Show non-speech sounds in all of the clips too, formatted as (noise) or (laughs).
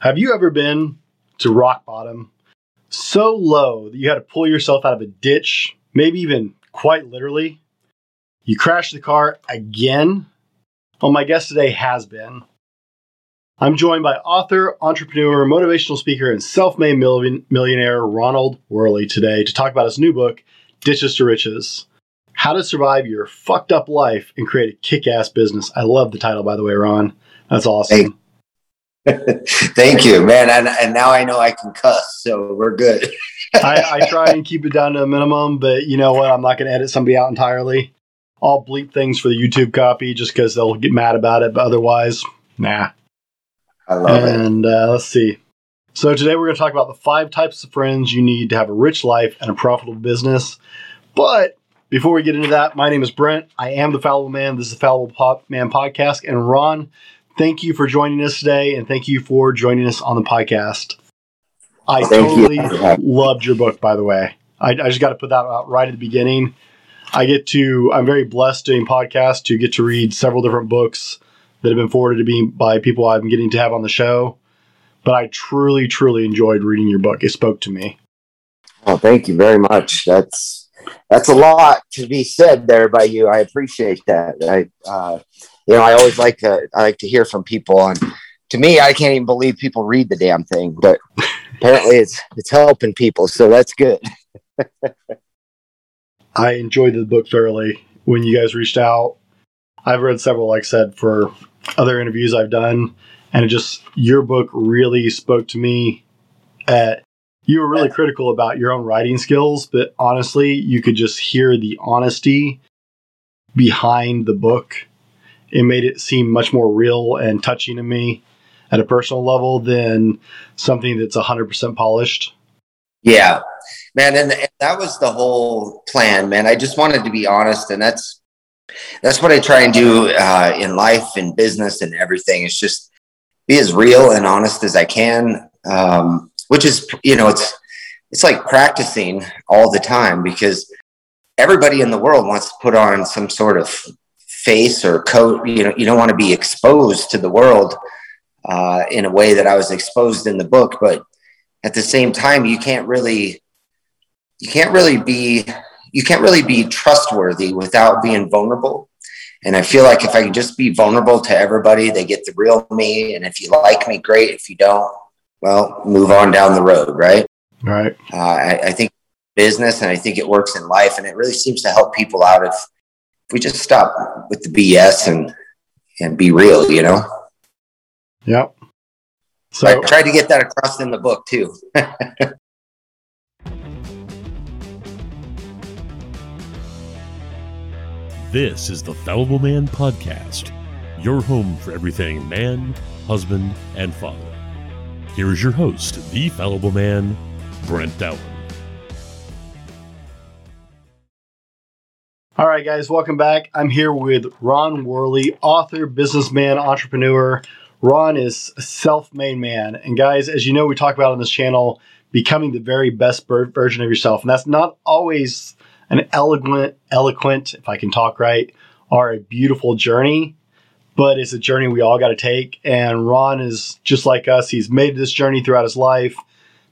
Have you ever been to rock bottom so low that you had to pull yourself out of a ditch, maybe even quite literally? You crashed the car again? Well, my guest today has been. I'm joined by author, entrepreneur, motivational speaker, and self made millionaire Ronald Worley today to talk about his new book, Ditches to Riches How to Survive Your Fucked Up Life and Create a Kick Ass Business. I love the title, by the way, Ron. That's awesome. Hey. (laughs) Thank you, man. And, and now I know I can cuss, so we're good. (laughs) I, I try and keep it down to a minimum, but you know what? I'm not going to edit somebody out entirely. I'll bleep things for the YouTube copy just because they'll get mad about it, but otherwise, nah. I love and, it. And uh, let's see. So today we're going to talk about the five types of friends you need to have a rich life and a profitable business. But before we get into that, my name is Brent. I am the Fallible Man. This is the Fallible Pop Man podcast. And Ron, thank you for joining us today, and thank you for joining us on the podcast. I thank totally you. loved your book, by the way. I, I just got to put that out right at the beginning. I get to, I'm very blessed doing podcasts to get to read several different books that have been forwarded to me by people I'm getting to have on the show. But I truly, truly enjoyed reading your book. It spoke to me. Oh, thank you very much. That's that's a lot to be said there by you. I appreciate that. I, uh, you know, I always like to I like to hear from people, and to me, I can't even believe people read the damn thing. But apparently, it's it's helping people, so that's good. (laughs) I enjoyed the book thoroughly. When you guys reached out, I've read several, like I said, for other interviews I've done, and it just your book really spoke to me. At you were really critical about your own writing skills, but honestly, you could just hear the honesty behind the book. It made it seem much more real and touching to me at a personal level than something that's 100% polished. Yeah, man. And, and that was the whole plan, man. I just wanted to be honest. And that's that's what I try and do uh, in life and business and everything. It's just be as real and honest as I can, um, which is you know it's it's like practicing all the time because everybody in the world wants to put on some sort of face or coat. You know, you don't want to be exposed to the world uh, in a way that I was exposed in the book, but at the same time, you can't really you can't really be you can't really be trustworthy without being vulnerable. And I feel like if I can just be vulnerable to everybody, they get the real me. And if you like me, great. If you don't, well, move on down the road, right? Right. Uh, I, I, think business and I think it works in life. And it really seems to help people out if, if we just stop with the BS and, and be real, you know? Yep. So I tried to get that across in the book too. (laughs) This is the Fallible Man Podcast, your home for everything man, husband, and father. Here is your host, the Fallible Man, Brent Dowling. Right, guys, welcome back. I'm here with Ron Worley, author, businessman, entrepreneur. Ron is a self made man. And, guys, as you know, we talk about on this channel becoming the very best version of yourself. And that's not always an eloquent, eloquent, if I can talk right, are a beautiful journey, but it's a journey we all got to take. And Ron is just like us. He's made this journey throughout his life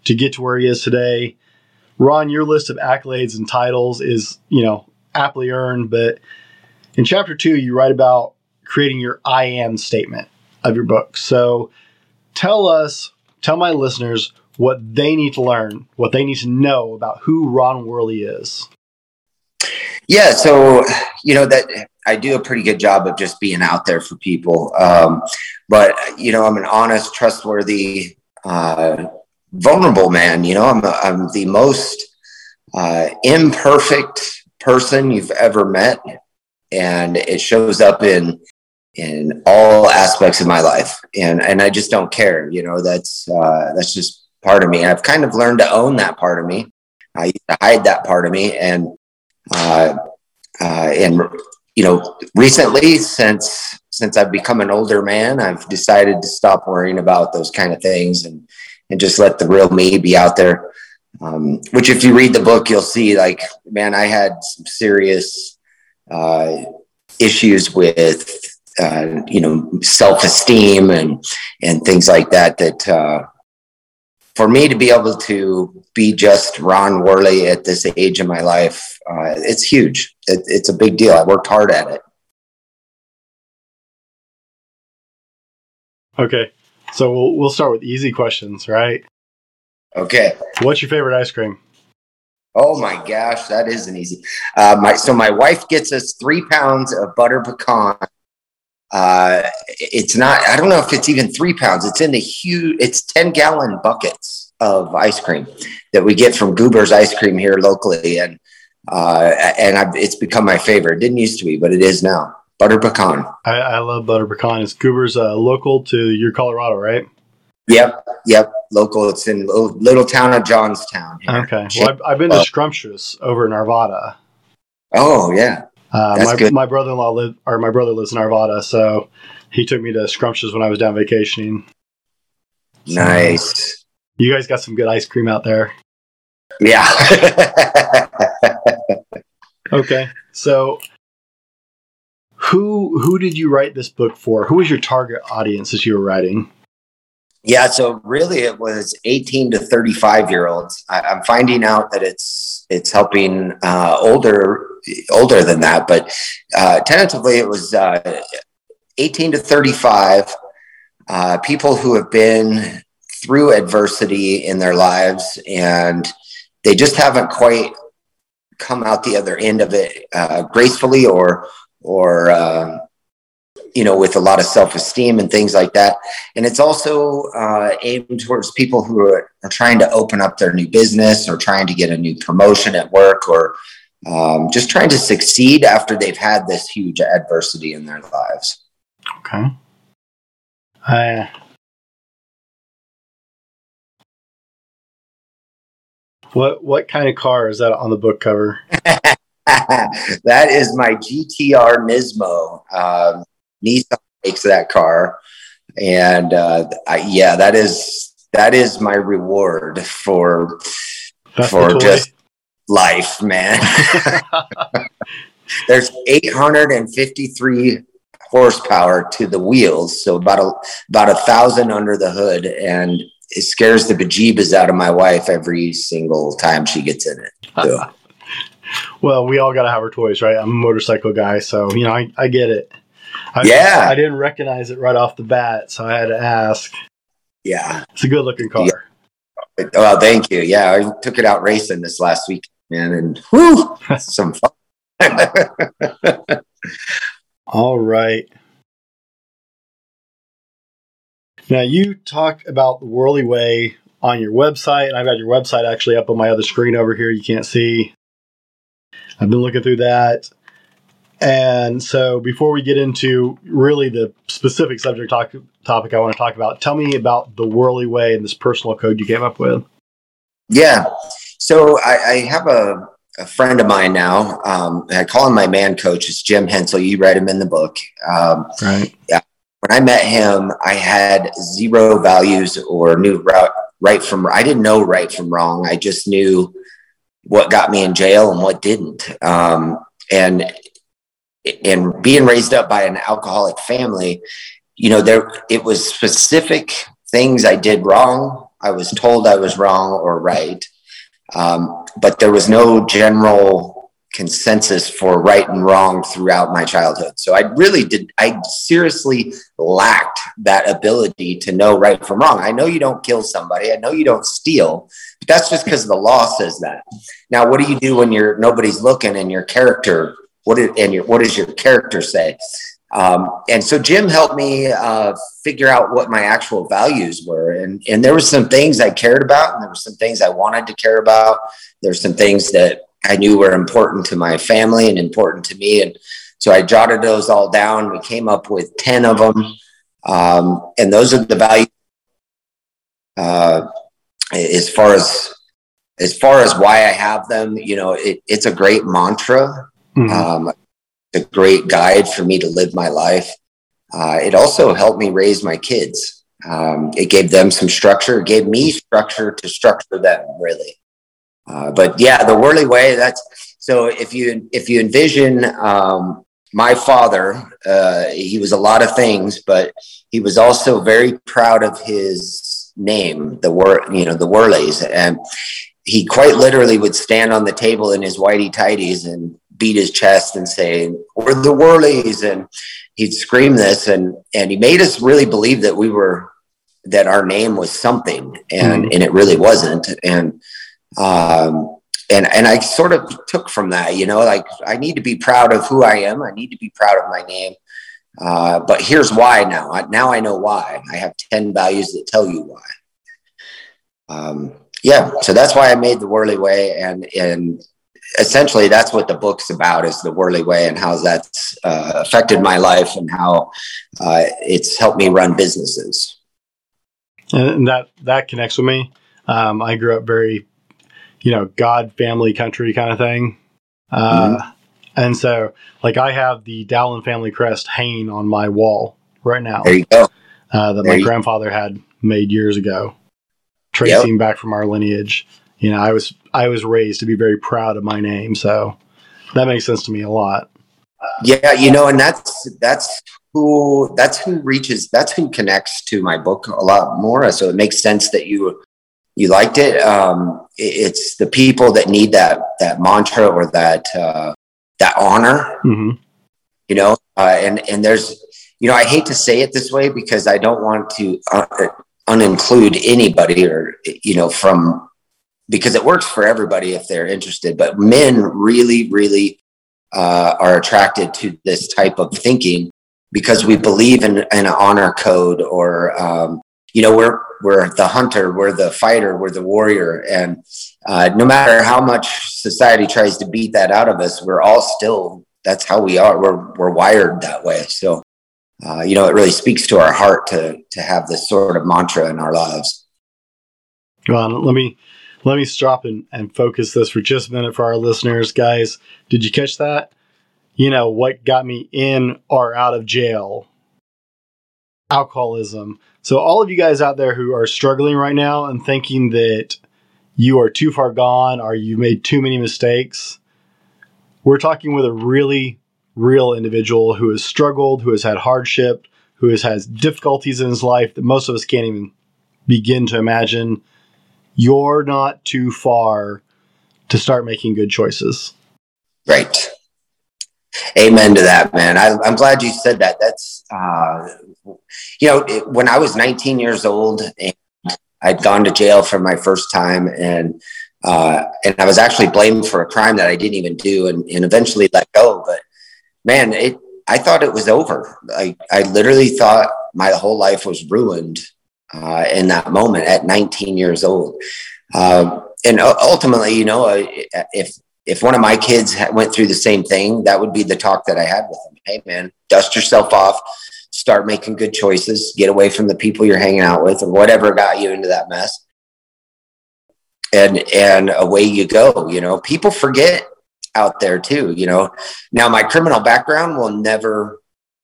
to get to where he is today. Ron, your list of accolades and titles is, you know, aptly earned, but in chapter two, you write about creating your I am statement of your book. So tell us, tell my listeners what they need to learn, what they need to know about who Ron Worley is. Yeah, so you know that I do a pretty good job of just being out there for people. Um, but you know, I'm an honest, trustworthy, uh, vulnerable man. You know, I'm a, I'm the most uh, imperfect person you've ever met, and it shows up in in all aspects of my life. And and I just don't care. You know, that's uh, that's just part of me. I've kind of learned to own that part of me. I used to hide that part of me, and uh, uh, and you know, recently since since I've become an older man, I've decided to stop worrying about those kind of things and and just let the real me be out there. Um, which, if you read the book, you'll see. Like, man, I had some serious uh, issues with uh, you know, self esteem and and things like that. That uh, for me to be able to be just Ron Worley at this age of my life, uh, it's huge. It, it's a big deal. I worked hard at it. Okay, so we'll we'll start with easy questions, right? Okay. What's your favorite ice cream? Oh my gosh, that isn't easy. Uh, my so my wife gets us three pounds of butter pecan. Uh, it's not. I don't know if it's even three pounds. It's in the huge. It's ten gallon buckets of ice cream that we get from Goober's Ice Cream here locally, and uh, and I've, it's become my favorite. It didn't used to be, but it is now. Butter pecan. I, I love butter pecan. Is Goober's uh, local to your Colorado, right? Yep, yep. Local. It's in little, little town of Johnstown. here. Okay. Well, I've, I've been to Scrumptious over in Arvada. Oh yeah. Uh, That's my good. my brother in law live or my brother lives in Arvada, so he took me to Scrumptious when I was down vacationing. So, Nice. You guys got some good ice cream out there. Yeah. (laughs) Okay. So who who did you write this book for? Who was your target audience as you were writing? Yeah, so really it was 18 to 35 year olds. I, I'm finding out that it's it's helping uh, older older than that, but uh, tentatively it was uh, 18 to 35 uh, people who have been through adversity in their lives and they just haven't quite come out the other end of it uh, gracefully or or uh, you know with a lot of self-esteem and things like that and it's also uh, aimed towards people who are, are trying to open up their new business or trying to get a new promotion at work or um, just trying to succeed after they've had this huge adversity in their lives Okay. I what what kind of car is that on the book cover? (laughs) that is my GTR Nismo. Um, Nissan makes that car, and uh, I, yeah, that is that is my reward for That's for just life, man. (laughs) There's 853 horsepower to the wheels, so about a about a thousand under the hood, and it scares the bejeebus out of my wife every single time she gets in it. So, (laughs) well, we all got to have our toys, right? I'm a motorcycle guy, so you know I, I get it. I, Yeah. I didn't recognize it right off the bat, so I had to ask. yeah. It's a good looking car. Well, thank you. Yeah, I took it out racing this last week, man, and whew, (laughs) some fun. (laughs) All right. Now you talk about the Worley Way on your website, and I've got your website actually up on my other screen over here. You can't see. I've been looking through that. And so before we get into really the specific subject talk, topic I want to talk about, tell me about the Worley Way and this personal code you came up with. Yeah. So I, I have a, a friend of mine now. Um, I call him my man coach. It's Jim Hensel. You read him in the book. Um, Right. when I met him, I had zero values or knew right, right from I didn't know right from wrong. I just knew what got me in jail and what didn't. Um, and and being raised up by an alcoholic family, you know, there it was specific things I did wrong. I was told I was wrong or right, um, but there was no general consensus for right and wrong throughout my childhood. So I really did, I seriously lacked that ability to know right from wrong. I know you don't kill somebody, I know you don't steal, but that's just because the law says that. Now, what do you do when you're nobody's looking and your character, what is, and your, what does your character say? Um, and so Jim helped me uh, figure out what my actual values were. And, and there were some things I cared about, and there were some things I wanted to care about. There's some things that I knew were important to my family and important to me. And so I jotted those all down. We came up with 10 of them. Um, and those are the values uh, as far as as far as why I have them, you know, it, it's a great mantra. Mhm. Um, a great guide for me to live my life. Uh, it also helped me raise my kids. Um, it gave them some structure. It gave me structure to structure them, really. Uh, but yeah, the Worley Way. That's so. If you if you envision um, my father, uh, he was a lot of things, but he was also very proud of his name, the word, you know, the Worleys. And he quite literally would stand on the table in his whitey tighties and beat his chest and say, "We're the Worleys," and he'd scream this, and and he made us really believe that we were that our name was something, and mm and it really wasn't, and um, and and I sort of took from that, you know, like I need to be proud of who I am. I need to be proud of my name. Uh, but here's why now. I, now I know why. I have ten values that tell you why. Um, yeah, so that's why I made the Worley Way, and and essentially that's what the book's about is the Worley Way and how that's uh, affected my life and how uh, it's helped me run businesses. And that that connects with me. Um, I grew up very you know, God, family, country kind of thing. Uh, mm-hmm. And so, like, I have the Dowling family crest hanging on my wall right now. There you go. Uh, that there my grandfather had made years ago, tracing yep. back from our lineage. You know, I was I was raised to be very proud of my name, so that makes sense to me a lot. Yeah, you know, and that's that's who that's who reaches that's who connects to my book a lot more. So it makes sense that you you liked it. Um, it's the people that need that that mantra or that uh, that honor. Mm-hmm. You know, uh, and and there's you know I hate to say it this way because I don't want to uh, uninclude anybody or you know from because it works for everybody if they're interested. But men really, really uh, are attracted to this type of thinking because we believe in, in an honor code or um, you know we're we're the hunter we're the fighter we're the warrior. And uh, no matter how much society tries to beat that out of us we're all still that's how we are. We're, we're wired that way. So uh, you know it really speaks to our heart to to have this sort of mantra in our lives. Well let me let me stop and, and focus this for just a minute for our listeners. Guys did you catch that? You know what got me in or out of jail? Alcoholism. So, all of you guys out there who are struggling right now and thinking that you are too far gone or you've made too many mistakes, we're talking with a really real individual who has struggled, who has had hardship, who has had difficulties in his life that most of us can't even begin to imagine. You're not too far to start making good choices. Right. Amen to that, man. I, am glad you said that. That's, uh, you know, it, when I was 19 years old and I'd gone to jail for my first time and, uh, and I was actually blamed for a crime that I didn't even do and, and eventually let go. But man, it, I thought it was over. I, I literally thought my whole life was ruined uh, in that moment at 19 years old. Uh, and ultimately, you know, if if one of my kids went through the same thing, that would be the talk that I had with them. Hey, man, dust yourself off, start making good choices, get away from the people you're hanging out with, or whatever got you into that mess, and and away you go. You know, people forget out there too. You know, now my criminal background will never.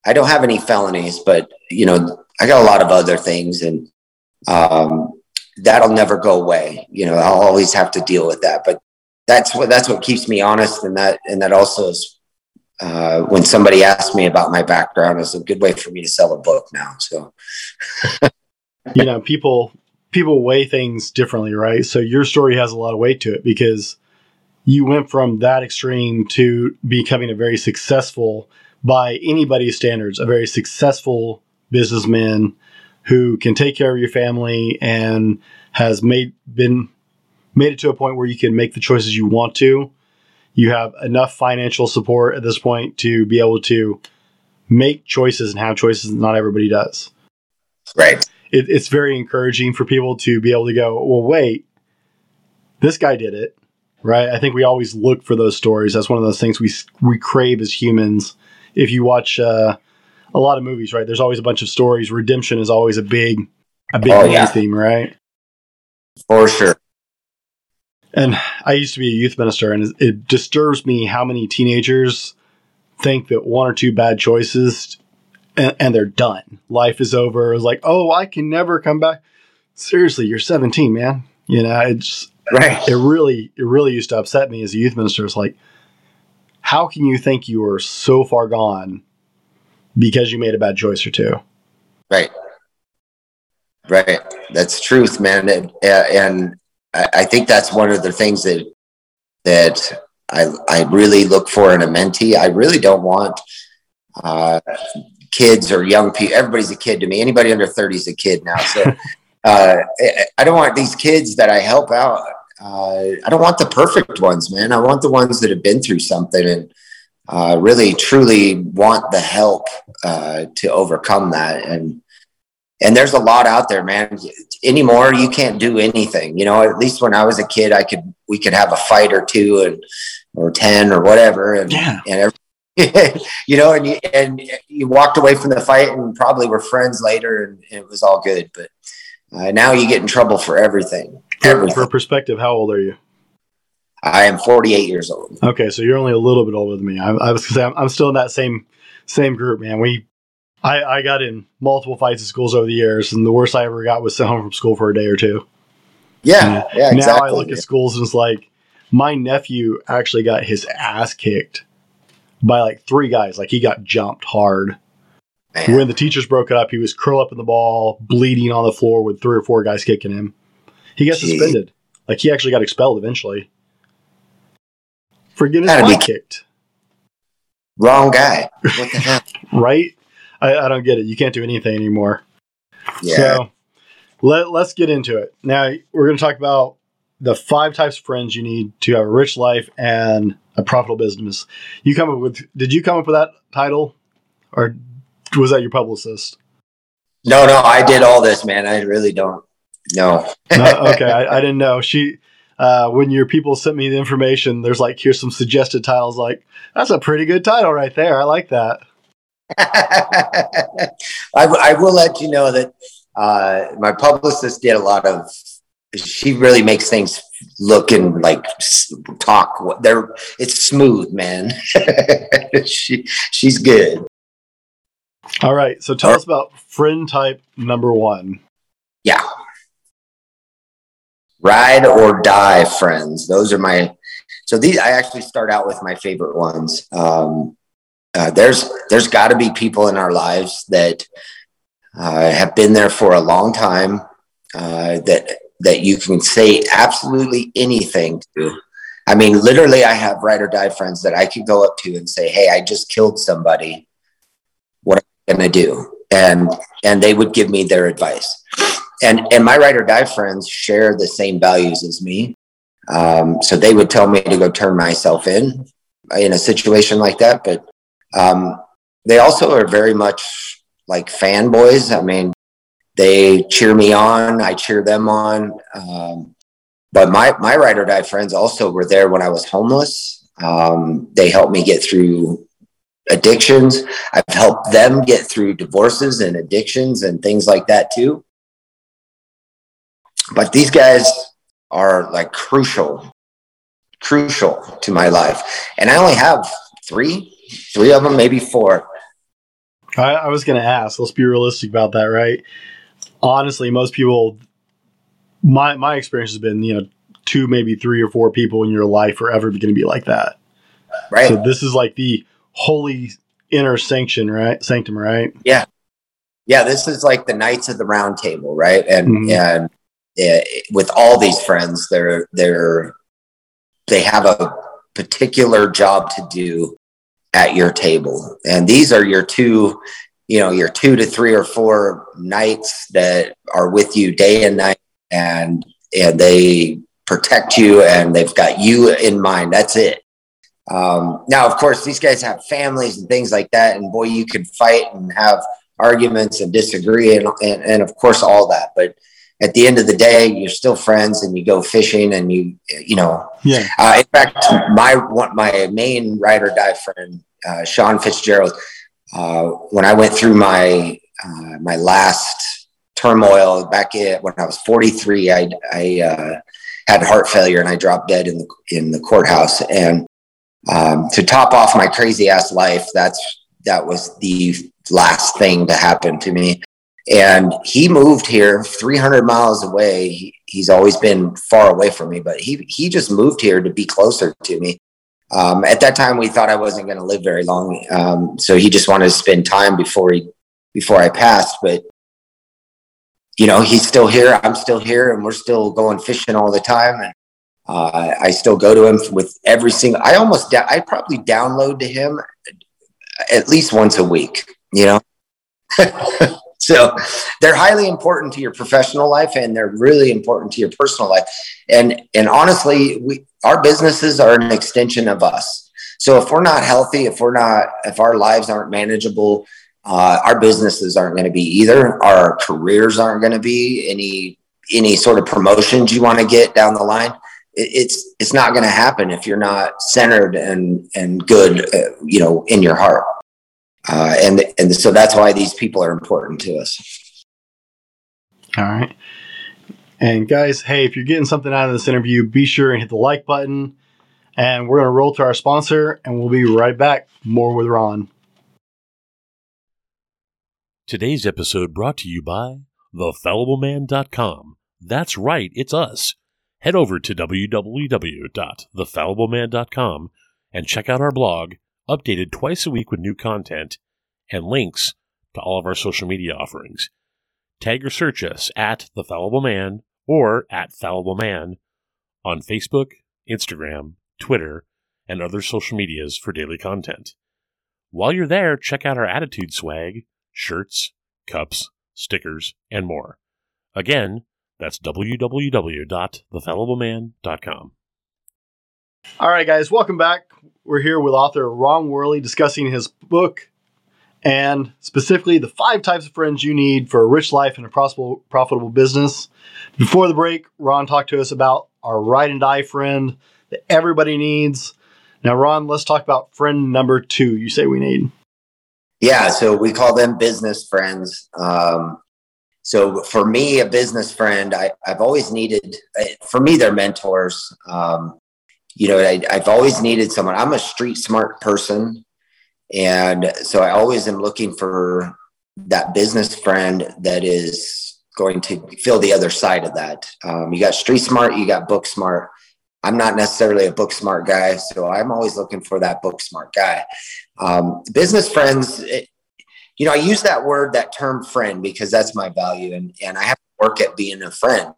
I don't have any felonies, but you know, I got a lot of other things, and um, that'll never go away. You know, I'll always have to deal with that, but that's what that's what keeps me honest. And that and that also is uh, when somebody asks me about my background is a good way for me to sell a book now so. (laughs) You know people people weigh things differently right? So your story has a lot of weight to it because you went from that extreme to becoming a very successful by anybody's standards a very successful businessman who can take care of your family and has made been made it to a point where you can make the choices you want to. You have enough financial support at this point to be able to make choices and have choices that not everybody does. Right. It, it's very encouraging for people to be able to go, well, wait, this guy did it, right? I think we always look for those stories. That's one of those things we we crave as humans. If you watch uh, a lot of movies, right, there's always a bunch of stories. Redemption is always a big a big oh, yeah. theme, right? For sure. And I used to be a youth minister, and it disturbs me how many teenagers think that one or two bad choices and, and they're done. Life is over. It's like, oh, I can never come back. Seriously, you're 17, man. You know, it's right. It really, it really used to upset me as a youth minister. It's like, how can you think you are so far gone because you made a bad choice or two? Right. Right. That's truth, man. And, and I think that's one of the things that that I I really look for in a mentee. I really don't want uh, kids or young people. Everybody's a kid to me. Anybody under thirty is a kid now. So (laughs) uh, I don't want these kids that I help out. Uh, I don't want the perfect ones, man. I want the ones that have been through something and uh, really, truly want the help uh, to overcome that. And and there's a lot out there, man. Anymore, you can't do anything. You know, at least when I was a kid, I could we could have a fight or two and or ten or whatever, and yeah. and every, (laughs) you know, and you and you walked away from the fight and probably were friends later, and, and it was all good. But uh, now you get in trouble for everything. For, everything. for perspective, how old are you? I am 48 years old. Okay, so you're only a little bit older than me. I, I was gonna say I'm, I'm still in that same same group, man. We I, I got in multiple fights at schools over the years, and the worst I ever got was sent home from school for a day or two. Yeah, yeah, exactly. Now I look at schools and it's like my nephew actually got his ass kicked by like three guys. Like he got jumped hard. Man. When the teachers broke it up, he was curled up in the ball, bleeding on the floor with three or four guys kicking him. He got Gee. suspended. Like he actually got expelled eventually for getting his butt kicked. Wrong guy. What the hell? (laughs) Right? I, I don't get it. You can't do anything anymore. Yeah. So let, let's get into it. Now, we're going to talk about the five types of friends you need to have a rich life and a profitable business. You come up with, did you come up with that title or was that your publicist? no, no, I did all this, man. I really don't. No. No, (laughs) okay, I, I didn't know. She, uh, when your people sent me the information, there's like, here's some suggested titles. Like, that's a pretty good title right there. I like that. (laughs) I, I will let you know that uh, my publicist did a lot of. She really makes things look and like s- They're, it's smooth, man. (laughs) she she's good. All right. So tell us about friend type number one. Ride or die friends. Those are my. So these I actually start out with my favorite ones. Um, uh, there's there's got to be people in our lives that uh, have been there for a long time uh, that that you can say absolutely anything to. I mean, literally, I have ride or die friends that I could go up to and say, "Hey, I just killed somebody. What am I gonna do?" And and they would give me their advice. And and my ride or die friends share the same values as me. Um, so they would tell me to go turn myself in in a situation like that. But um, they also are very much like fanboys. I mean, they cheer me on, I cheer them on. Um, but my my ride or die friends also were there when I was homeless. Um, they helped me get through addictions. I've helped them get through divorces and addictions and things like that too. But these guys are like crucial, crucial to my life. And I only have three, three of them, maybe four. I, I was going to ask. Let's be realistic about that, right? Honestly, most people, my my experience has been, you know, two, maybe three or four people in your life are ever going to be like that. Right. So this is like the holy inner sanction, right? Sanctum, right? yeah, Yeah. this is like the Knights of the Round Table, right? And Mhm. and uh, with all these friends, they're they're they have a particular job to do at your table, and these are your two, you know, your two to three or four knights that are with you day and night, and and they protect you, and they've got you in mind. That's it. Um, now, of course, these guys have families and things like that, and boy, you can fight and have arguments and disagree, and and, and of course, all that. But at the end of the day, you're still friends, and you go fishing, and you you know. Yeah. Uh, in fact, my one, my main ride or die friend, uh, Sean Fitzgerald, uh, when I went through my uh, my last turmoil back in, when I was 43, I I uh, had heart failure and I dropped dead in the in the courthouse, and um, to top off my crazy ass life, that's that was the last thing to happen to me. And he moved here 300 miles away. He, he's always been far away from me, but he he just moved here to be closer to me. Um, at that time, we thought I wasn't going to live very long, um, so he just wanted to spend time before he before I passed. But you know, he's still here. I'm still here, and we're still going fishing all the time. And uh, I still go to him with every single. I almost. Da- I probably download to him at least once a week. You know. (laughs) so they're highly important to your professional life and they're really important to your personal life. And and honestly we our businesses are an extension of us. So if we're not healthy if we're not if our lives aren't manageable uh, our businesses aren't going to be either. Our careers aren't going to be any any sort of promotions you want to get down the line. It's it's not going to happen if you're not centered and and good uh, you know in your heart uh, and and so that's why these people are important to us. All right. And guys, hey, if you're getting something out of this interview, be sure and hit the like button. And we're going to roll to our sponsor, and we'll be right back. More with Ron. Today's episode brought to you by thefallibleman.com. That's right, it's us. Head over to www.thefallibleman.com and check out our blog updated twice a week with new content and links to all of our social media offerings. Tag or search us at The Fallible Man or at Fallible Man on Facebook, Instagram, Twitter, and other social medias for daily content. While you're there, check out our attitude swag, shirts, cups, stickers, and more. Again, that's www.thefallibleman.com. All right, guys, welcome back. We're here with author Ron Worley discussing his book and specifically the five types of friends you need for a rich life and a profitable, profitable business. Before the break, Ron talked to us about our ride and die friend that everybody needs. Now, Ron, let's talk about friend number two you say we need. Yeah, so we call them business friends. Um, so for me, a business friend, I, have always needed, for me, they're mentors. Um, you know, I, I've always needed someone. I'm a street smart person. And so I always am looking for that business friend that is going to fill the other side of that. Um, you got street smart, you got book smart. I'm not necessarily a book smart guy, so I'm always looking for that book smart guy. Um, business friends, it, you know, I use that word, that term friend, because that's my value, and and I have to work at being a friend.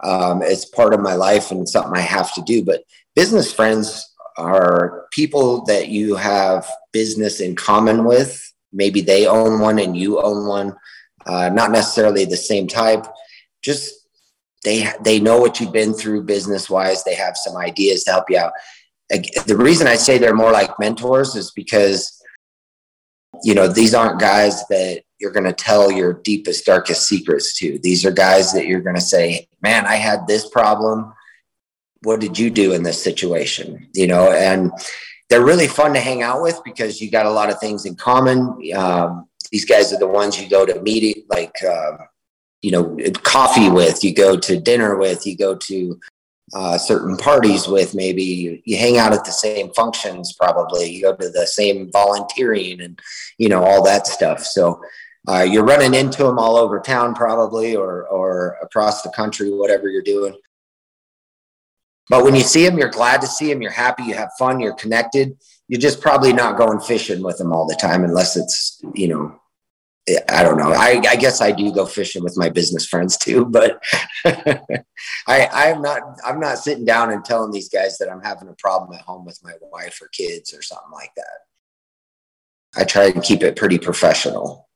Um, it's part of my life and something I have to do. But business friends are people that you have business in common with. Maybe they own one and you own one. Uh, not necessarily the same type. Just they they know what you've been through business wise. They have some ideas to help you out. The reason I say they're more like mentors is because you know these aren't guys that you're going to tell your deepest darkest secrets to. These are guys that you're going to say, "Man, I had this problem what did you do in this situation? You know, and they're really fun to hang out with because you got a lot of things in common. Um, these guys are the ones you go to meeting, like, uh, you know, coffee with, you go to dinner with, you go to uh, certain parties with, maybe you, you hang out at the same functions, probably you go to the same volunteering and, you know, all that stuff. So, uh, you're running into them all over town, probably, or or across the country, whatever you're doing. But when you see them, you're glad to see them. You're happy. You have fun. You're connected. You're just probably not going fishing with them all the time, unless it's you know, I don't know. I, I guess I do go fishing with my business friends too, but (laughs) I I'm not I'm not sitting down and telling these guys that I'm having a problem at home with my wife or kids or something like that. I try and keep it pretty professional.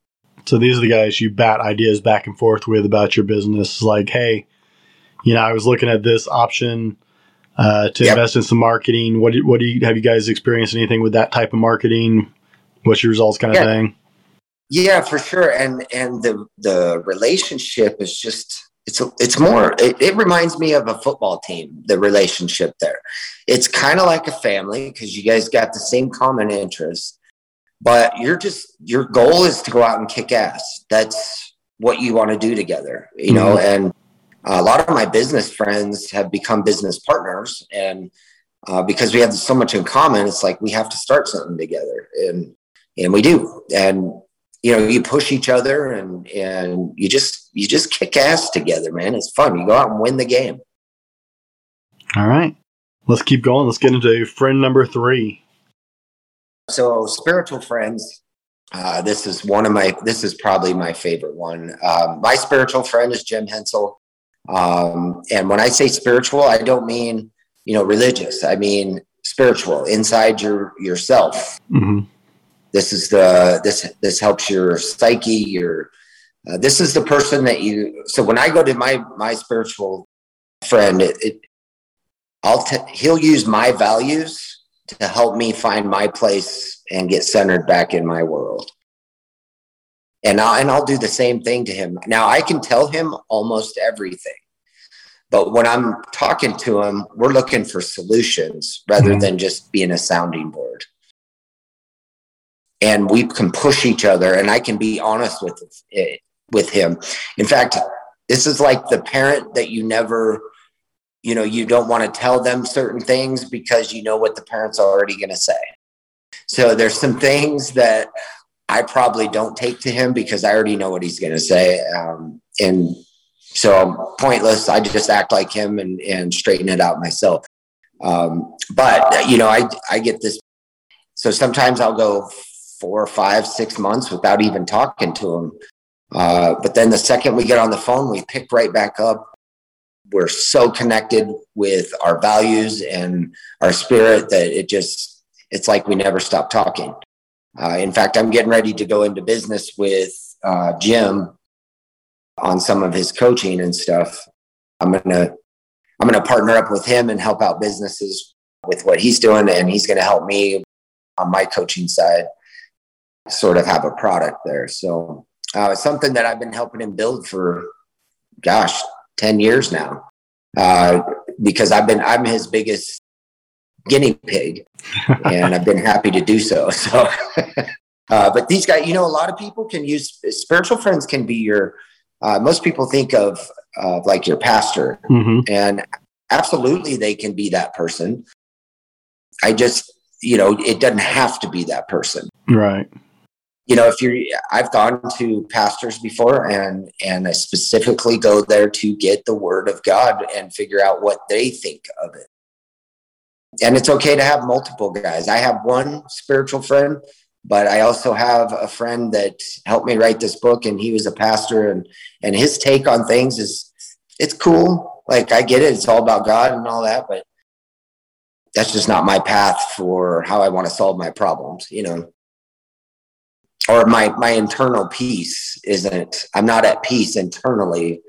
So these are the guys you bat ideas back and forth with about your business. Like, hey, you know, I was looking at this option uh, to yep. invest in some marketing. What do, what do you have you guys experienced anything with that type of marketing? What's your results kind of thing? Yeah, for sure. And and the the relationship is just it's a, it's more it, it reminds me of a football team the relationship there it's kind of like a family because you guys got the same common interests but you're just your goal is to go out and kick ass that's what you want to do together you know mm-hmm. and a lot of my business friends have become business partners and uh, because we have so much in common it's like we have to start something together and and we do and you know you push each other and and you just you just kick ass together man it's fun you go out and win the game all right Let's keep going. Let's get into friend number three. So spiritual friends. Uh, this is one of my. This is probably my favorite one. Um, my spiritual friend is Jim Hensel, um, and when I say spiritual, I don't mean you know religious. I mean spiritual inside your yourself. Mm-hmm. This is the this this helps your psyche. Your uh, this is the person that you. So when I go to my my spiritual friend, it, it I'll t- he'll use my values to help me find my place and get centered back in my world. And I and I'll do the same thing to him. Now I can tell him almost everything. But when I'm talking to him, we're looking for solutions rather mm-hmm. than just being a sounding board. And we can push each other and I can be honest with it, with him. In fact, this is like the parent that you never you know you don't want to tell them certain things because you know what the parents are already going to say so there's some things that i probably don't take to him because i already know what he's going to say um, and so I'm pointless. I just act like him and, and straighten it out myself. Um, but you know i i get this. So sometimes i'll go four five six months without even talking to him. Uh, but then the second we get on the phone we pick right back up. We're so connected with our values and our spirit that it just it's like we never stop talking uh, in fact i'm getting ready to go into business with uh, jim on some of his coaching and stuff. I'm gonna i'm gonna partner up with him and help out businesses with what he's doing and he's gonna help me on my coaching side sort of have a product there. So uh, it's something that i've been helping him build for gosh 10 years now. Uh, because I've been, I'm his biggest guinea pig and I've been happy to do so. (laughs) So, uh, but these guys, you know, a lot of people can use spiritual friends can be your, uh, most people think of uh, like your pastor mm-hmm. and absolutely they can be that person. I just, you know, it doesn't have to be that person. Right you know if you're i've gone to pastors before and and i specifically go there to get the word of god and figure out what they think of it and it's okay to have multiple guys. I have one spiritual friend but i also have a friend that helped me write this book and he was a pastor and and his take on things is it's cool. Like i get it. It's all about god and all that but that's just not my path for how i want to solve my problems you know? Or my my internal peace isn't i'm not at peace internally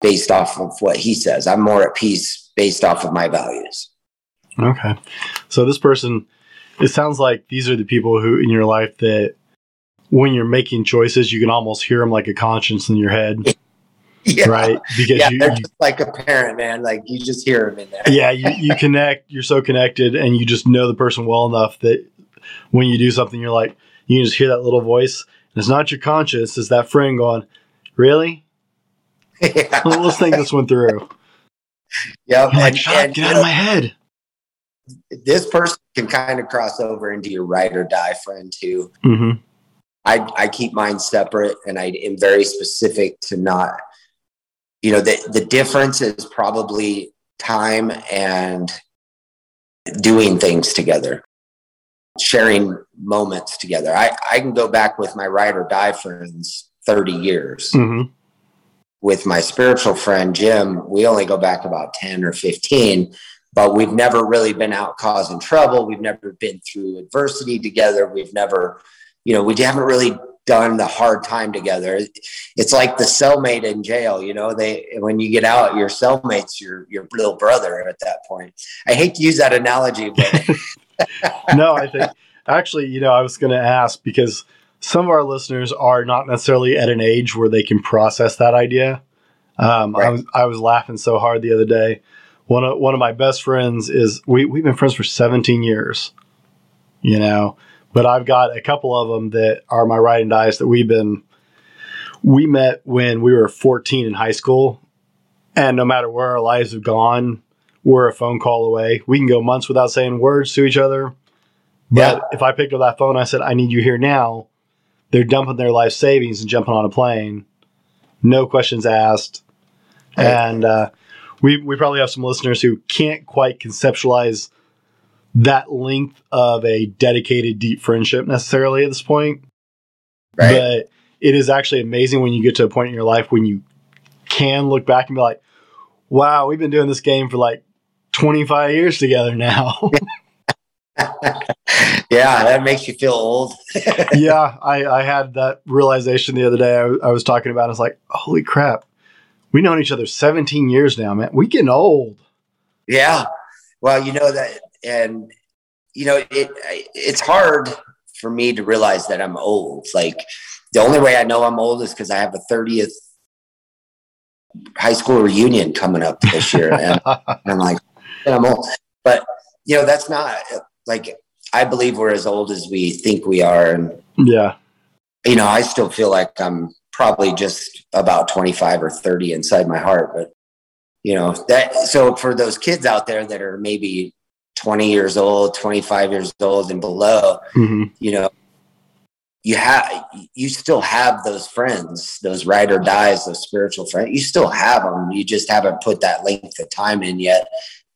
based off of what he says. I'm more at peace based off of my values okay so this person it sounds like these are the people who in your life that when you're making choices you can almost hear them like a conscience in your head (laughs) yeah. right because yeah, you, they're just like a parent man like you just hear them in there yeah you, you (laughs) connect you're so connected and you just know the person well enough that when you do something you're like you can just hear that little voice. And it's not your conscience, it's that friend going, Really? (laughs) Yeah. Let's think this one through. Yeah. Like, and, get out of my head. This person can kind of cross over into your ride or die friend too. Mm-hmm. I, I keep mine separate and I am very specific to not, you know, the, the difference is probably time and doing things together sharing moments together. I, I can go back with my ride or die friends 30 years. Mm-hmm. With my spiritual friend, Jim, we only go back about 10 or 15, but we've never really been out causing trouble. We've never been through adversity together. We've never, you know, we haven't really done the hard time together. It's like the cellmate in jail, you know, they, when you get out, your cellmate's your, your little brother at that point. I hate to use that analogy, but (laughs) (laughs) no, I think actually, you know, I was going to ask because some of our listeners are not necessarily at an age where they can process that idea. Um, right. I was I was laughing so hard the other day. One of one of my best friends is we we've been friends for 17 years, you know. But I've got a couple of them that are my ride and dies that we've been. We met when we were 14 in high school, and no matter where our lives have gone, we're a phone call away. We can go months without saying words to each other. But yeah. if I picked up that phone, I said, I need you here now. They're dumping their life savings and jumping on a plane. No questions asked. And uh, we we probably have some listeners who can't quite conceptualize that length of a dedicated deep friendship necessarily at this point. Right. But it is actually amazing when you get to a point in your life when you can look back and be like, wow, we've been doing this game for like 25 years together now. (laughs) (laughs) yeah, that makes you feel old. (laughs) yeah, I, I had that realization the other day. I, I was talking about. It. I was like, holy crap, we known each other 17 years now, man. We getting old. Yeah. Well, you know that, and you know it. It's hard for me to realize that I'm old. Like the only way I know I'm old is because I have a 30th high school reunion coming up this year, and (laughs) I'm like, I'm old. But you know, that's not like I believe we're as old as we think we are, and yeah, you know, I still feel like I'm probably just about 25 or 30 inside my heart, but you know that. So for those kids out there that are maybe 20 years old, 25 years old, and below, mm-hmm. you know, you have you still have those friends those ride or dies those spiritual friends you still have them you just haven't put that length of time in yet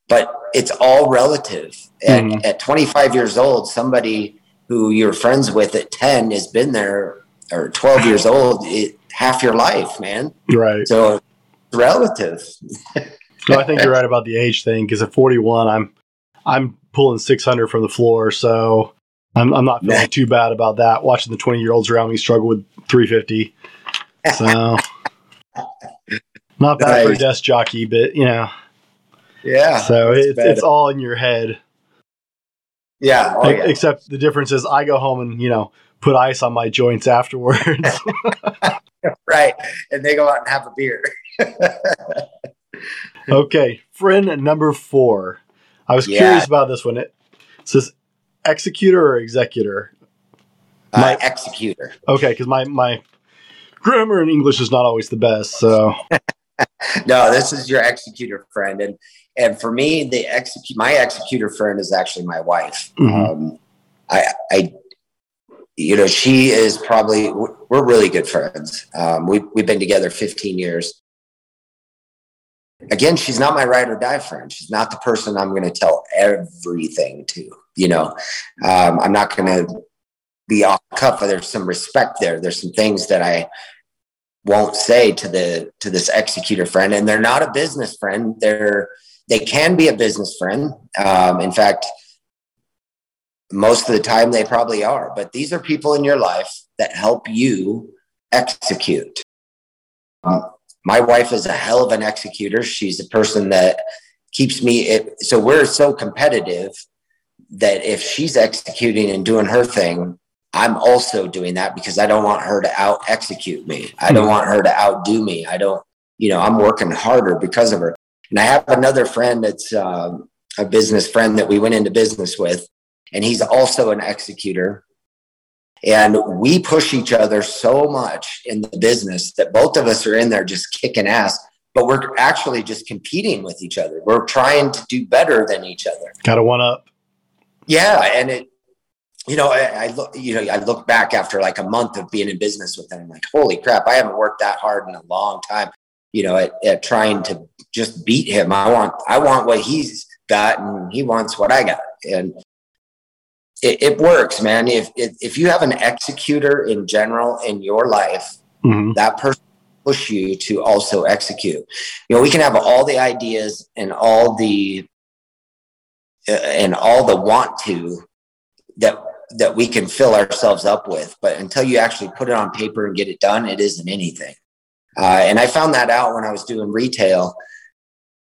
but it's all relative mm-hmm. at, at 25 years old somebody who you're friends with at 10 has been there or 12 years old it, half your life man right so relative no, i think you're right about the age thing because at 41 i'm i'm pulling 600 from the floor so I'm, I'm not feeling too bad about that. Watching the 20 year olds around me struggle with 350. So, (laughs) not bad nice. for a desk jockey, but you know. Yeah. So it's, it's all in your head. Yeah, oh, yeah. Except the difference is I go home and, you know, put ice on my joints afterwards. (laughs) right. And they go out and have a beer. (laughs) okay. Friend number four. I was yeah. curious about this one. It says executor or executor? Uh, my, uh, executor. Okay, because my my grammar in English is not always the best. So (laughs) no, this is your executor friend, and and for me, the execute my executor friend is actually my wife. Mm-hmm. Um, I I you know she is probably we're really good friends. Um, we we've been together 15 years. Again, she's not my ride or die friend. She's not the person I'm going to tell everything to you know um, i'm not going to be off cuff but there's some respect there there's some things that i won't say to the to this executor friend and they're not a business friend they're they can be a business friend um, in fact most of the time they probably are but these are people in your life that help you execute um, my wife is a hell of an executor she's a person that keeps me it, so we're so competitive that if she's executing and doing her thing, I'm also doing that because I don't want her to out execute me. I don't hmm. want her to outdo me. I don't, you know, I'm working harder because of her. And I have another friend that's um, a business friend that we went into business with, and he's also an executor. And we push each other so much in the business that both of us are in there just kicking ass, but we're actually just competing with each other. We're trying to do better than each other. Got a one up yeah, and it, you know, I, I, look, you know, I look back after like a month of being in business with them. I'm like, holy crap, I haven't worked that hard in a long time. You know, at, at trying to just beat him. I want, I want what he's got, and he wants what I got, and it, it works, man. If, if if you have an executor in general in your life, mm-hmm. that person push you to also execute. You know, we can have all the ideas and all the and all the want to that that we can fill ourselves up with but until you actually put it on paper and get it done it isn't anything uh, and i found that out when i was doing retail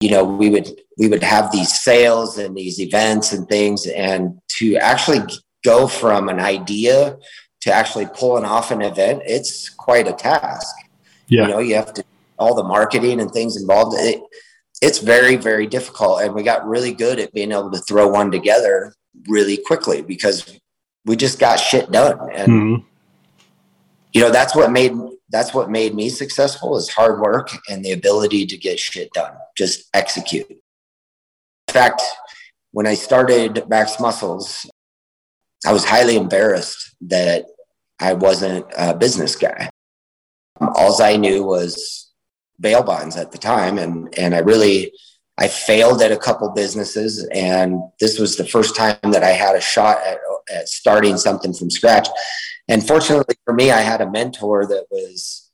you know we would we would have these sales and these events and things and to actually go from an idea to actually pulling off an event it's quite a task yeah. you know you have to all the marketing and things involved it, it's very very difficult and we got really good at being able to throw one together really quickly because we just got shit done and mm-hmm. you know that's what made that's what made me successful is hard work and the ability to get shit done just execute in fact when i started max muscles i was highly embarrassed that i wasn't a business guy all i knew was bail bonds at the time and and I really I failed at a couple businesses, and this was the first time that I had a shot at, at starting something from scratch. And fortunately for me, I had a mentor that was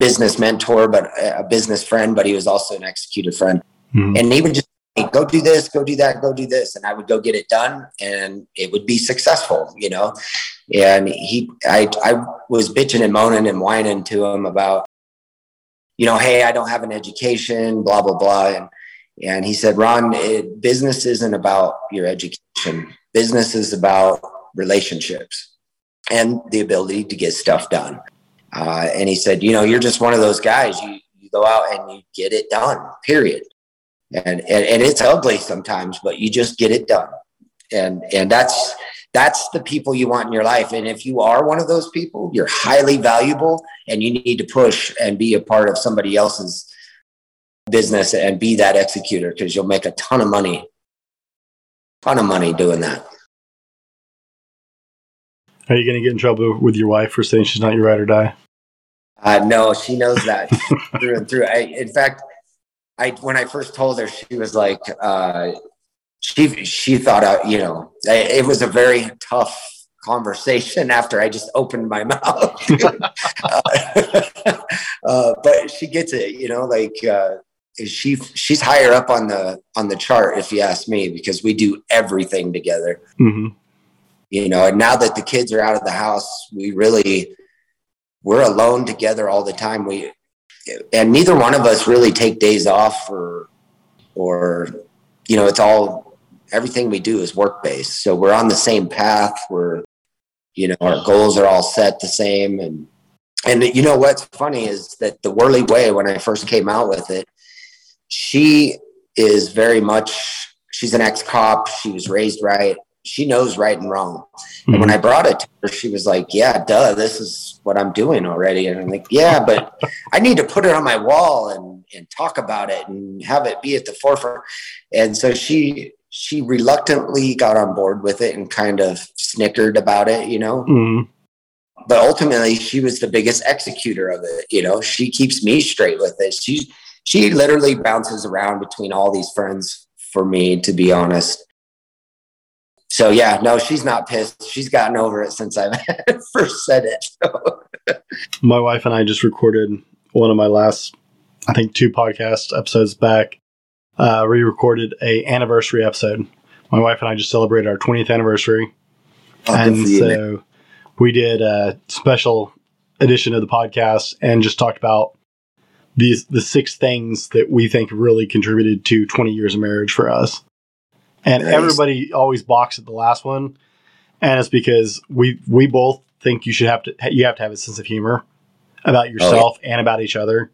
business mentor, but a business friend, but he was also an executive friend. Mm-hmm. And he would just go do this, go do that, go do this, and I would go get it done, and it would be successful, you know. And he, I, I was bitching and moaning and whining to him about, you know, hey, I don't have an education, blah blah blah, and and he said, Ron, it, business isn't about your education. Business is about relationships and the ability to get stuff done. Uh, and he said, you know, you're just one of those guys. You, you go out and you get it done, period. And, and, and it's ugly sometimes, but you just get it done. And, and that's, that's the people you want in your life. And if you are one of those people, you're highly valuable and you need to push and be a part of somebody else's business and be that executor because you'll make a ton of money, ton of money doing that. Are you going to get in trouble with your wife for saying she's not your ride or die? Uh, no, she knows that (laughs) through and through. I, in fact, I when I first told her, she was like, uh, she she thought, uh, you know, it was a very tough conversation after I just opened my (laughs) mouth. uh, but she gets it, you know, like uh, she she's higher up on the on the chart if you ask me because we do everything together mm-hmm. you know and now that the kids are out of the house we really we're alone together all the time we and neither one of us really take days off or or you know it's all everything we do is work based so we're on the same path. We're you know our goals are all set the same. And and you know what's funny is that the Worley Way when I first came out with it she is very much she's an ex-cop. She was raised right she knows right and wrong mm-hmm. and when mm-hmm. i brought it to her she was like yeah duh this is what i'm doing already and i'm like yeah but (laughs) i need to put it on my wall and and talk about it and have it be at the forefront and so she she reluctantly got on board with it and kind of snickered about it you know mm-hmm. but ultimately she was the biggest executor of it you know she keeps me straight with it she's she literally bounces around between all these friends for me, to be honest. So yeah, no, she's not pissed. She's gotten over it since I (laughs) first said it. (laughs) my wife and I just recorded one of my last, I think, two podcast episodes back. Uh, re-recorded a anniversary episode. My wife and I just celebrated our 20th anniversary, oh, and so we did a special edition of the podcast and just talked about these the six things that we think really contributed to 20 years of marriage for us. And nice. everybody always balks at the last one, and it's because we we both think you should have to you have to have a sense of humor about yourself oh, yeah. and about each other.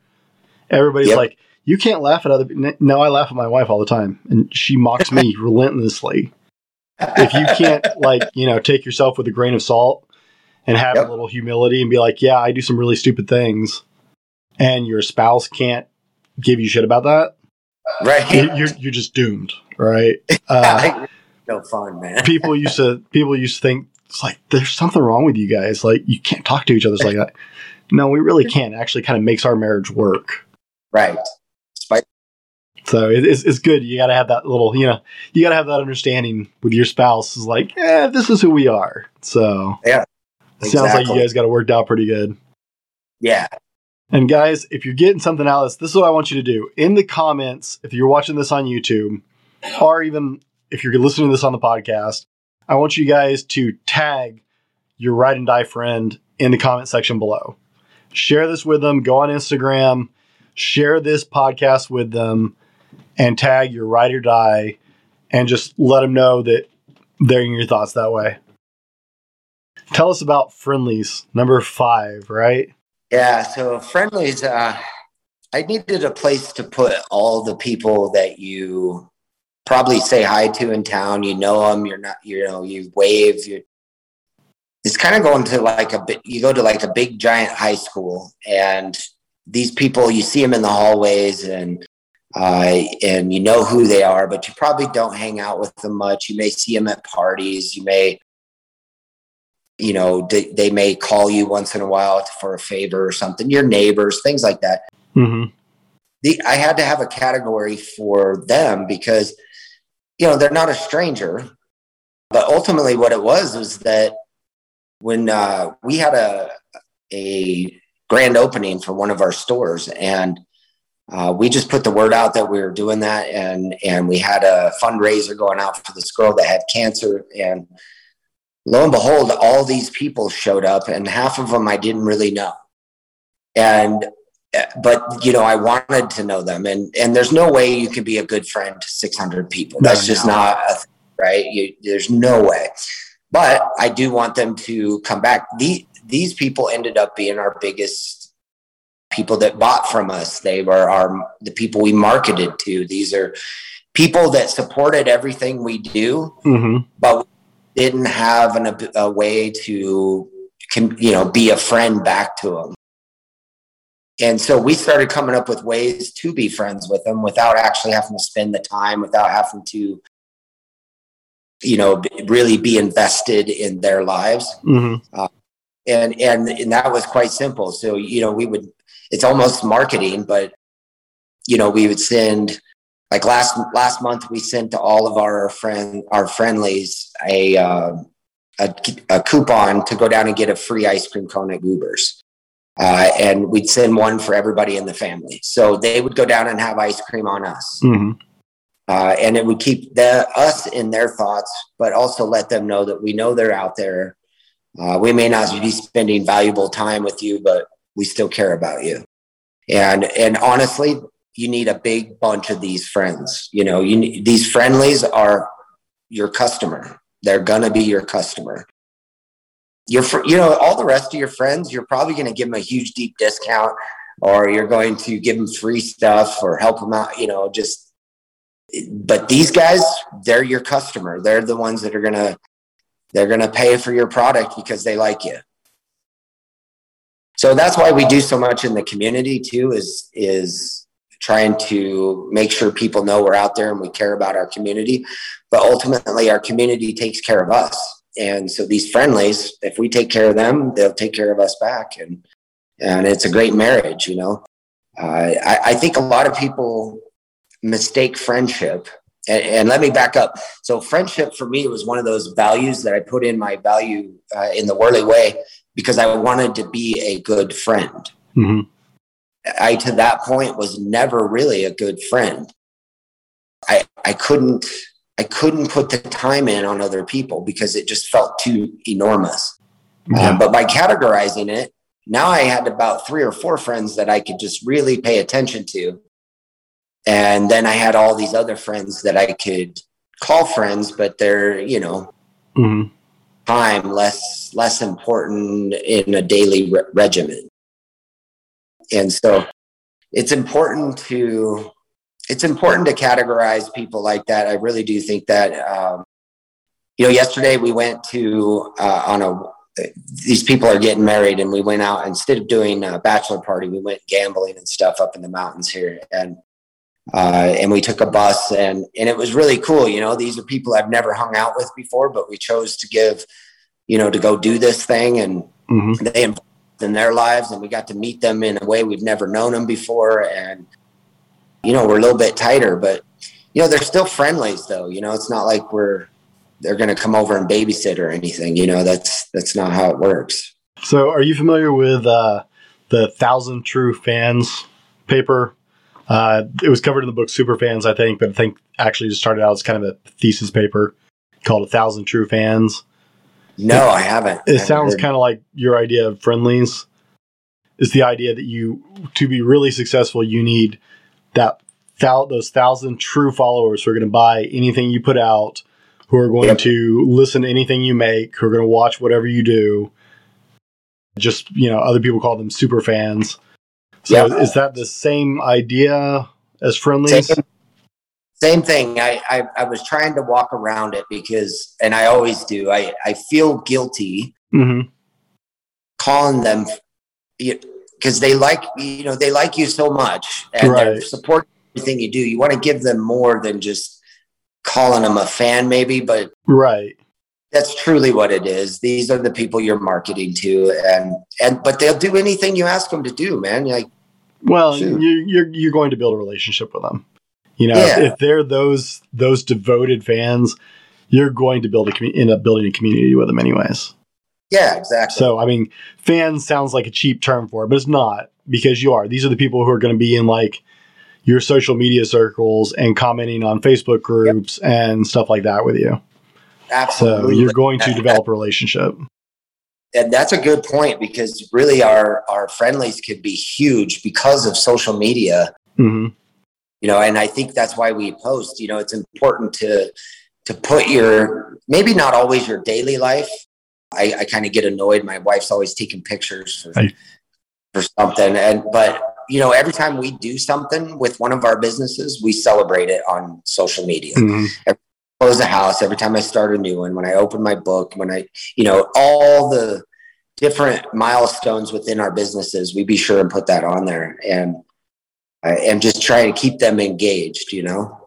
Everybody's yep. like, you can't laugh at other. No, I laugh at my wife all the time, and she mocks me (laughs) relentlessly. If you can't like you know take yourself with a grain of salt and have yep. a little humility and be like, yeah, I do some really stupid things and your spouse can't give you shit about that, right? You're you're just doomed, right? (laughs) Uh, no fun, man. (laughs) people used to people used to think it's like there's something wrong with you guys. Like you can't talk to each other like that. (laughs) No, we really can't. It actually, kind of makes our marriage work. Right. Spite. So it, it's, it's good. You got to have that little, you know, you got to have that understanding with your spouse. Is like, yeah, this is who we are. So yeah, exactly. sounds like you guys got it worked out pretty good. Yeah, and guys, if you're getting something out of this, this is what I want you to do. In the comments, if you're watching this on YouTube, or even if you're listening to this on the podcast, I want you guys to tag your ride and die friend in the comment section below. Share this with them, go on Instagram, share this podcast with them, and tag your ride or die, and just let them know that they're in your thoughts that way. Tell us about friendlies, number five, right? Yeah, so friendlies, uh, I needed a place to put all the people that you probably say hi to in town. You know them. You're not. You know. You wave. You. It's kind of going to like a bit. You go to like a big giant high school, and these people you see them in the hallways, and uh, and you know who they are, but you probably don't hang out with them much. You may see them at parties. You may you know they, they may call you once in a while for a favor or something your neighbors things like that mm-hmm. the I had to have a category for them because you know they're not a stranger, but ultimately what it was was that when uh, we had a a grand opening for one of our stores and uh, we just put the word out that we were doing that and and we had a fundraiser going out for this girl that had cancer and lo and behold all these people showed up and half of them i didn't really know. And but you know i wanted to know them and and there's no way you can be a good friend to 600 people that's no, just no. not a, thing, right you, there's no way but i do want them to come back these these people ended up being our biggest people that bought from us. They were our the people we marketed to. These are people that supported everything we do, mm-hmm. but didn't have an, a way to can you know be a friend back to them. And so we started coming up with ways to be friends with them without actually having to spend the time, without having to, you know, really be invested in their lives. Mm-hmm. Uh, and, and and that was quite simple. So you know, we would it's almost marketing, but you know, we would send like last last month we sent to all of our friend our friendlies a, uh, a, a coupon to go down and get a free ice cream cone at Goobers. Uh, and we'd send one for everybody in the family. So they would go down and have ice cream on us. Mm-hmm. Uh, and it would keep the, us in their thoughts, but also let them know that we know they're out there. Uh, we may not be spending valuable time with you, but we still care about you. And and honestly, you need a big bunch of these friends. You know, you need, these friendlies are your customer. They're gonna be your customer. Your you know all the rest of your friends, you're probably gonna give them a huge deep discount, or you're going to give them free stuff or help them out. You know, just. But these guys, they're your customer. They're the ones that are gonna they're gonna pay for your product because they like you so that's why we do so much in the community too is is trying to make sure people know we're out there and we care about our community but ultimately our community takes care of us and so these friendlies if we take care of them they'll take care of us back and and it's a great marriage you know uh, I, I think a lot of people mistake friendship and, and, let me back up. So, friendship for me was one of those values that I put in my value uh, in the Worley way because I wanted to be a good friend. Mm-hmm. I, to that point, was never really a good friend. I, I couldn't, I couldn't put the time in on other people because it just felt too enormous. Yeah. Um, but by categorizing it, now I had about three or four friends that I could just really pay attention to. And then I had all these other friends that I could call friends, but they're, you know, mm-hmm time less less important in a daily re- regimen and so it's important to it's important to categorize people like that. I really do think that um, you know yesterday we went to uh, on a these people are getting married and we went out instead of doing a bachelor party we went gambling and stuff up in the mountains here. And uh, and we took a bus and and it was really cool. You know these are people i've never hung out with before but we chose to give you know to go do this thing and mm-hmm. they in their lives and we got to meet them in a way we've never known them before. And you know we're a little bit tighter but you know they're still friendlies though you know it's not like we're they're going to come over and babysit or anything you know that's that's not how it works so are you familiar with uh, the thousand true fans paper uh, it was covered in the book Superfans, I think, but I think actually just started out as kind of a thesis paper called A Thousand True Fans. No, I haven't. It I sounds kind of like your idea of friendlies. Is the idea that you to be really successful, you need that thou, those thousand true followers who are going to buy anything you put out, who are going yep. to listen to anything you make, who are going to watch whatever you do. Just you know, other people call them super fans. So yep. is that the same idea as friendlies? Same, same thing. I, I, I was trying to walk around it because, and I always do. I I feel guilty mm-hmm. calling them because they like you know they like you so much and right. they support everything you do. You want to give them more than just calling them a fan, maybe, but right. That's truly what it is. These are the people you're marketing to, and and but they'll do anything you ask them to do, man. Like Well, Shoot. you, you're you're going to build a relationship with them. You know, Yeah. if, if they're those those devoted fans, you're going to build a commu- end up building a community with them anyways. Yeah, exactly. So, I mean, fans sounds like a cheap term for it, but it's not because you are. These are the people who are going to be in like your social media circles and commenting on Facebook groups and stuff like that with you. So Absolutely. you're going to develop a relationship. and that's a good point because really our our friendlies could be huge because of social media hmm you know and i think that's why we post you know it's important to to put your maybe not always your daily life i, I kind of get annoyed my wife's always taking pictures for, Right. for something and but you know every time we do something with one of our businesses we celebrate it on social media hmm close a house every time I start a new one, when I open my book, when I, you know, all the different milestones within our businesses, we be sure and put that on there and, uh, and just try to keep them engaged, you know?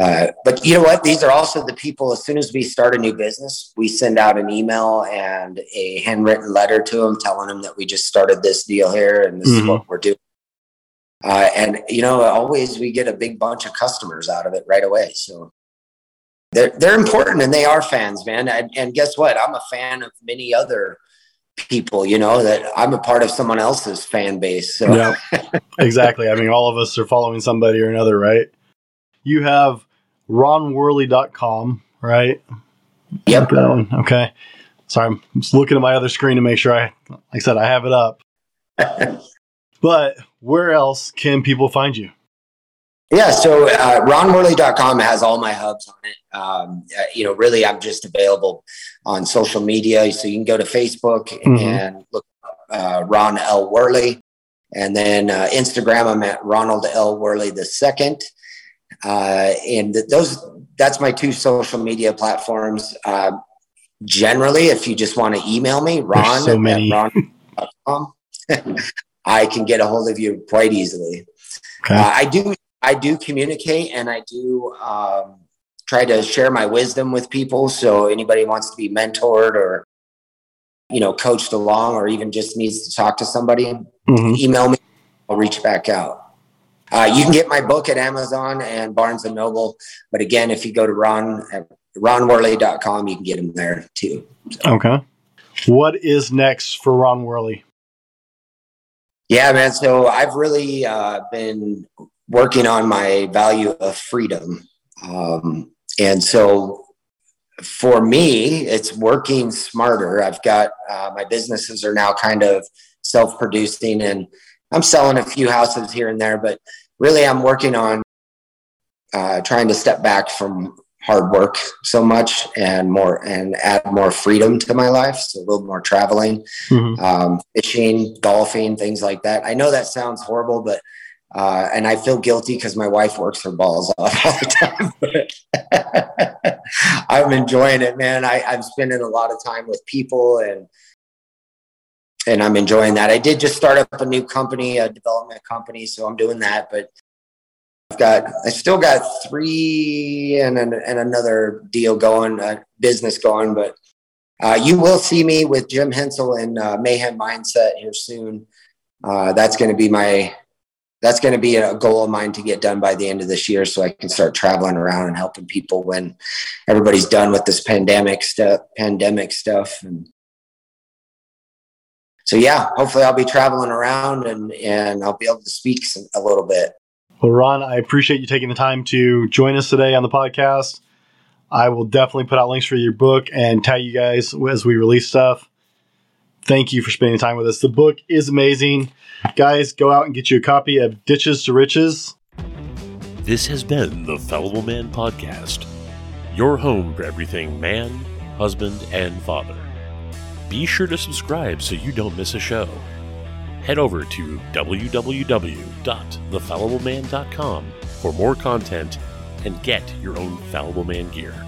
Uh, but you know what? These are also the people, as soon as we start a new business, we send out an email and a handwritten letter to them telling them that we just started this deal here and this is Mhm. what we're doing. Uh, and you know, always we get a big bunch of customers out of it right away. So they're they're important and they are fans, man. And, and guess what? I'm a fan of many other people. You know that I'm a part of someone else's fan base. So Yeah, exactly. I mean, all of us are following somebody or another, right? You have ronworley.com, right? Yep. That one. Okay. Sorry, I'm just looking at my other screen to make sure I, like I said, I have it up. (laughs) But where else can people find you? Yeah, so uh, ronworley.com has all my hubs on it. Um, uh, you know, really, I'm just available on social media. So you can go to Facebook Mhm. and look uh, Ron L. Worley. And then uh, Instagram, I'm at Ronald L. Worley the second. Uh, and those, that's my two social media platforms. Um generally, if you just want to email me, Ron so many. ron.com, (laughs) I can get a hold of you quite easily. Okay. Uh, I do I do communicate and I do um, try to share my wisdom with people. So anybody wants to be mentored or you know coached along or even just needs to talk to somebody, hmm email me. I'll reach back out. Uh, you can get my book at Amazon and Barnes and Noble, but again, if you go to Ron at ronworley.com, you can get them there too. Okay. What is next for Ron Worley? Yeah, man. So I've really uh, been working on my value of freedom. Um, and so for me, it's working smarter. I've got uh, my businesses are now kind of self producing and I'm selling a few houses here and there, but really I'm working on uh, trying to step back from hard work so much and more and add more freedom to my life. So a little more traveling Mhm. um, fishing, golfing, things like that. I know that sounds horrible, but uh, and I feel guilty because my wife works her balls (laughs) off all the time. But (laughs) I'm enjoying it, man. I, I'm spending a lot of time with people and and I'm enjoying that. I did just start up a new company, a development company, so I'm doing that. But I've got, I still got three and an, and another deal going, uh, business going, but uh, you will see me with Jim Hensel and uh, Mayhem Mindset here soon. Uh, that's going to be my that's going to be a goal of mine to get done by the end of this year, so I can start traveling around and helping people when everybody's done with this pandemic stuff. Pandemic stuff, and so yeah, hopefully I'll be traveling around and and I'll be able to speak some, a little bit. Well, Ron, I appreciate you taking the time to join us today on the podcast. I will definitely put out links for your book and tag you guys as we release stuff. Thank you for spending time with us. The book is amazing. Guys, go out and get you a copy of Ditches to Riches. This has been the Fallible Man Podcast, your home for everything man, husband, and father. Be sure to subscribe so you don't miss a show. Head over to www.thefallibleman.com for more content and get your own Fallible Man gear.